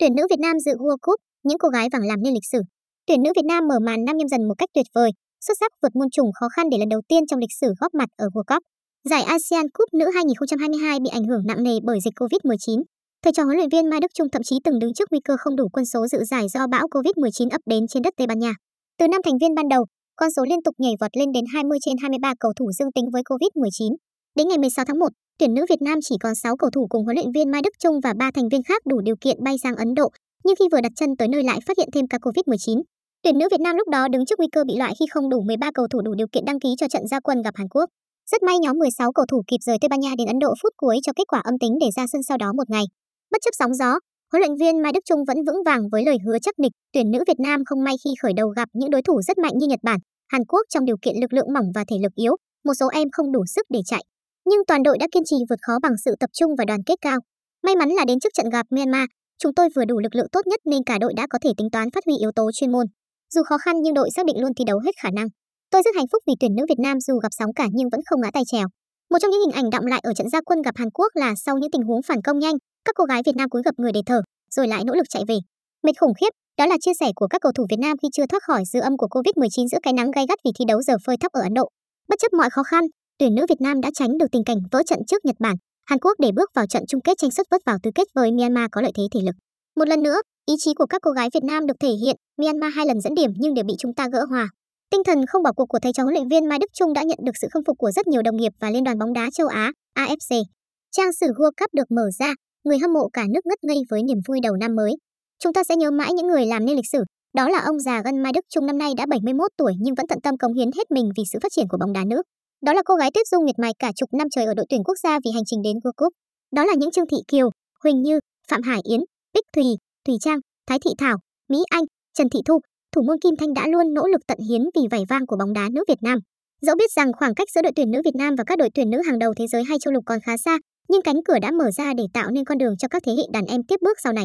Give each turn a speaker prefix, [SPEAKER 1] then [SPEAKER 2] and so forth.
[SPEAKER 1] Tuyển nữ Việt Nam dự World Cup, những cô gái vàng làm nên lịch sử. Tuyển nữ Việt Nam mở màn năm nhâm dần một cách tuyệt vời, xuất sắc vượt môn trùng khó khăn để lần đầu tiên trong lịch sử góp mặt ở World Cup. Giải ASEAN Cup nữ 2022 bị ảnh hưởng nặng nề bởi dịch Covid-19. Thầy trò huấn luyện viên Mai Đức Chung thậm chí từng đứng trước nguy cơ không đủ quân số dự giải do bão Covid-19 ập đến trên đất Tây Ban Nha. Từ năm thành viên ban đầu, con số liên tục nhảy vọt lên đến 20 trên 23 cầu thủ dương tính với Covid-19. Đến ngày 16 tháng 1, tuyển nữ Việt Nam chỉ còn 6 cầu thủ cùng huấn luyện viên Mai Đức Chung và 3 thành viên khác đủ điều kiện bay sang Ấn Độ, nhưng khi vừa đặt chân tới nơi lại phát hiện thêm ca Covid-19. Tuyển nữ Việt Nam lúc đó đứng trước nguy cơ bị loại khi không đủ 13 cầu thủ đủ điều kiện đăng ký cho trận gia quân gặp Hàn Quốc. Rất may nhóm 16 cầu thủ kịp rời Tây Ban Nha đến Ấn Độ phút cuối cho kết quả âm tính để ra sân sau đó một ngày. Bất chấp sóng gió, huấn luyện viên Mai Đức Chung vẫn vững vàng với lời hứa chắc nịch, tuyển nữ Việt Nam không may khi khởi đầu gặp những đối thủ rất mạnh như Nhật Bản, Hàn Quốc trong điều kiện lực lượng mỏng và thể lực yếu, một số em không đủ sức để chạy. Nhưng toàn đội đã kiên trì vượt khó bằng sự tập trung và đoàn kết cao. May mắn là đến trước trận gặp Myanmar, chúng tôi vừa đủ lực lượng tốt nhất nên cả đội đã có thể tính toán phát huy yếu tố chuyên môn. Dù khó khăn nhưng đội xác định luôn thi đấu hết khả năng. Tôi rất hạnh phúc vì tuyển nữ Việt Nam dù gặp sóng cả nhưng vẫn không ngã tay trèo. Một trong những hình ảnh đọng lại ở trận gia quân gặp Hàn Quốc là sau những tình huống phản công nhanh, các cô gái Việt Nam cúi gập người để thở, rồi lại nỗ lực chạy về. Mệt khủng khiếp, đó là chia sẻ của các cầu thủ Việt Nam khi chưa thoát khỏi dư âm của Covid-19 giữa cái nắng gay gắt vì thi đấu giờ phơi thấp ở Ấn Độ. Bất chấp mọi khó khăn, tuyển nữ Việt Nam đã tránh được tình cảnh vỡ trận trước Nhật Bản, Hàn Quốc để bước vào trận chung kết tranh suất vất vào tứ kết với Myanmar có lợi thế thể lực. Một lần nữa, ý chí của các cô gái Việt Nam được thể hiện, Myanmar hai lần dẫn điểm nhưng đều bị chúng ta gỡ hòa. Tinh thần không bỏ cuộc của thầy trò huấn luyện viên Mai Đức Chung đã nhận được sự khâm phục của rất nhiều đồng nghiệp và liên đoàn bóng đá châu Á, AFC. Trang sử World Cup được mở ra, người hâm mộ cả nước ngất ngây với niềm vui đầu năm mới. Chúng ta sẽ nhớ mãi những người làm nên lịch sử, đó là ông già gân Mai Đức Chung năm nay đã 71 tuổi nhưng vẫn tận tâm cống hiến hết mình vì sự phát triển của bóng đá nữ. Đó là cô gái Tuyết Dung miệt mài cả chục năm trời ở đội tuyển quốc gia vì hành trình đến World Cup. Đó là những Trương Thị Kiều, Huỳnh Như, Phạm Hải Yến, Bích Thùy, Thùy Trang, Thái Thị Thảo, Mỹ Anh, Trần Thị Thu, thủ môn Kim Thanh đã luôn nỗ lực tận hiến vì vẻ vang của bóng đá nữ Việt Nam. Dẫu biết rằng khoảng cách giữa đội tuyển nữ Việt Nam và các đội tuyển nữ hàng đầu thế giới hay châu lục còn khá xa, nhưng cánh cửa đã mở ra để tạo nên con đường cho các thế hệ đàn em tiếp bước sau này.